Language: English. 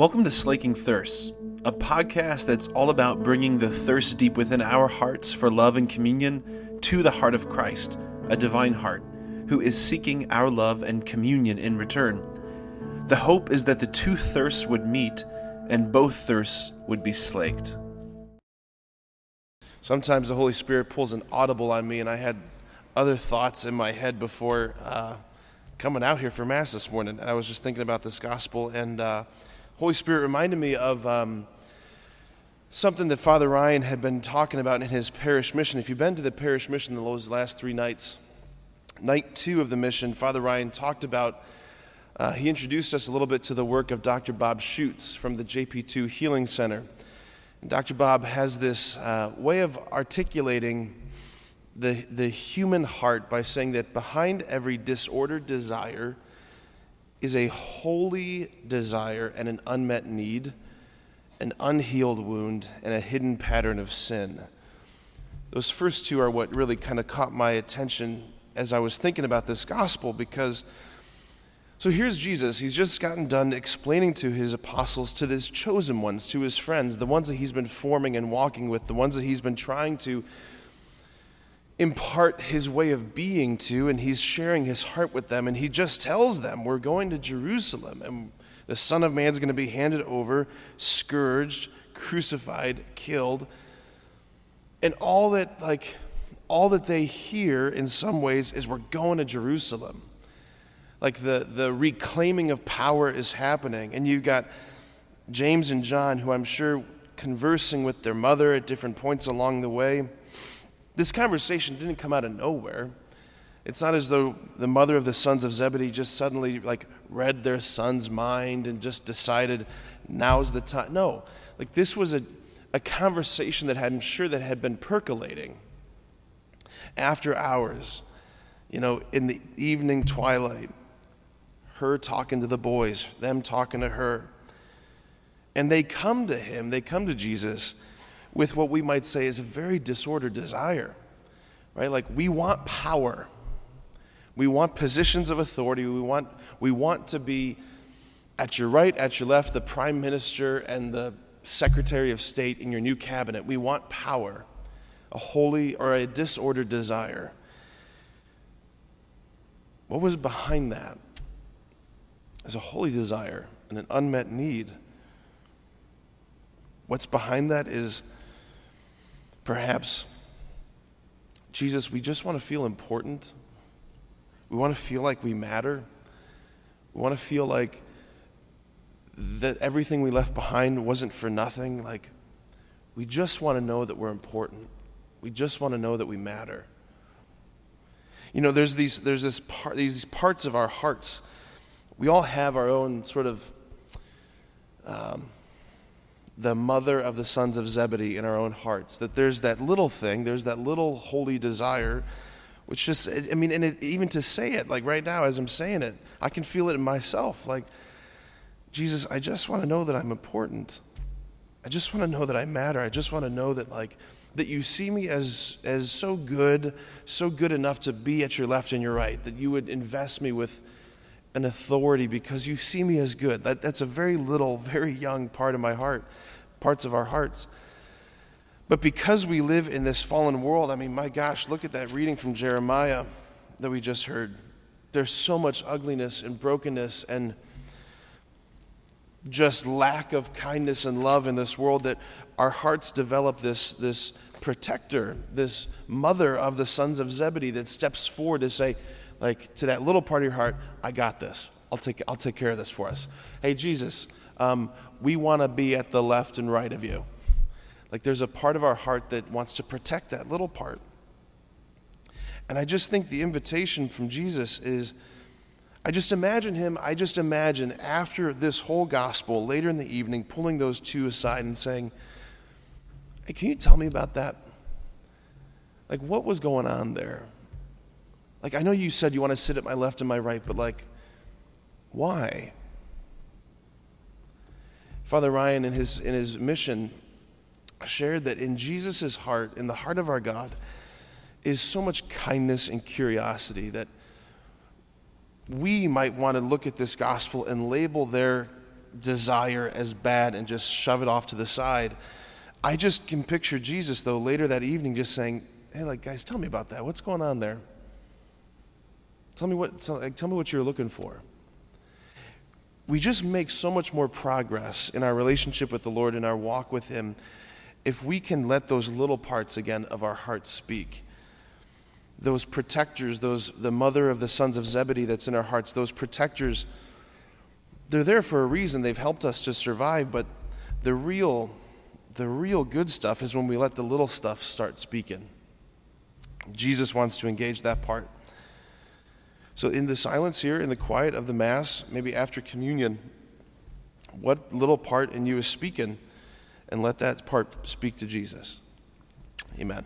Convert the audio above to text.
Welcome to Slaking Thirsts, a podcast that's all about bringing the thirst deep within our hearts for love and communion to the heart of Christ, a divine heart, who is seeking our love and communion in return. The hope is that the two thirsts would meet and both thirsts would be slaked. Sometimes the Holy Spirit pulls an audible on me, and I had other thoughts in my head before uh, coming out here for Mass this morning. I was just thinking about this gospel, and uh, Holy Spirit reminded me of um, something that Father Ryan had been talking about in his parish mission. If you've been to the parish mission those last three nights, night two of the mission, Father Ryan talked about. Uh, he introduced us a little bit to the work of Dr. Bob Schuchts from the JP2 Healing Center. And Dr. Bob has this uh, way of articulating the, the human heart by saying that behind every disordered desire is a holy desire and an unmet need, an unhealed wound, and a hidden pattern of sin. Those first two are what really kind of caught my attention as I was thinking about this gospel because. So here's Jesus. He's just gotten done explaining to his apostles, to his chosen ones, to his friends, the ones that he's been forming and walking with, the ones that he's been trying to impart his way of being to, and he's sharing his heart with them. And he just tells them, We're going to Jerusalem, and the Son of Man's going to be handed over, scourged, crucified, killed. And all that, like, all that they hear in some ways is we're going to Jerusalem. Like the, the reclaiming of power is happening. And you've got James and John, who I'm sure conversing with their mother at different points along the way this conversation didn't come out of nowhere. It's not as though the mother of the sons of Zebedee just suddenly like read their son's mind and just decided now's the time. No, like this was a, a conversation that I'm sure that had been percolating after hours, you know, in the evening twilight, her talking to the boys, them talking to her. And they come to him, they come to Jesus with what we might say is a very disordered desire, right? Like we want power. We want positions of authority. We want, we want to be at your right, at your left, the prime minister and the secretary of state in your new cabinet. We want power, a holy or a disordered desire. What was behind that? Is a holy desire and an unmet need. What's behind that is Perhaps, Jesus, we just want to feel important. We want to feel like we matter. We want to feel like that everything we left behind wasn't for nothing. Like, we just want to know that we're important. We just want to know that we matter. You know, there's these, there's this part, these parts of our hearts. We all have our own sort of um, the mother of the sons of Zebedee in our own hearts. That there's that little thing, there's that little holy desire, which just, I mean, and it, even to say it, like right now as I'm saying it, I can feel it in myself. Like, Jesus, I just want to know that I'm important. I just want to know that I matter. I just want to know that, like, that you see me as, as so good, so good enough to be at your left and your right, that you would invest me with an authority because you see me as good. That, that's a very little, very young part of my heart parts of our hearts. But because we live in this fallen world, I mean, my gosh, look at that reading from Jeremiah that we just heard. There's so much ugliness and brokenness and just lack of kindness and love in this world that our hearts develop this, this protector, this mother of the sons of Zebedee that steps forward to say, like, to that little part of your heart, I got this. I'll take, I'll take care of this for us. Hey, Jesus, um, we want to be at the left and right of you. Like there's a part of our heart that wants to protect that little part. And I just think the invitation from Jesus is I just imagine him, I just imagine after this whole gospel, later in the evening, pulling those two aside and saying, Hey, can you tell me about that? Like, what was going on there? Like, I know you said you want to sit at my left and my right, but like, why? Father Ryan, in his, in his mission, shared that in Jesus' heart, in the heart of our God, is so much kindness and curiosity that we might want to look at this gospel and label their desire as bad and just shove it off to the side. I just can picture Jesus, though, later that evening just saying, Hey, like, guys, tell me about that. What's going on there? Tell me what, tell, like, tell me what you're looking for. We just make so much more progress in our relationship with the Lord, in our walk with Him, if we can let those little parts again of our heart speak those protectors, those the mother of the sons of Zebedee that's in our hearts, those protectors, they're there for a reason. They've helped us to survive, but the real the real good stuff is when we let the little stuff start speaking. Jesus wants to engage that part. So in the silence here, in the quiet of the mass, maybe after communion, what little part in you is speaking and let that part speak to Jesus. Amen.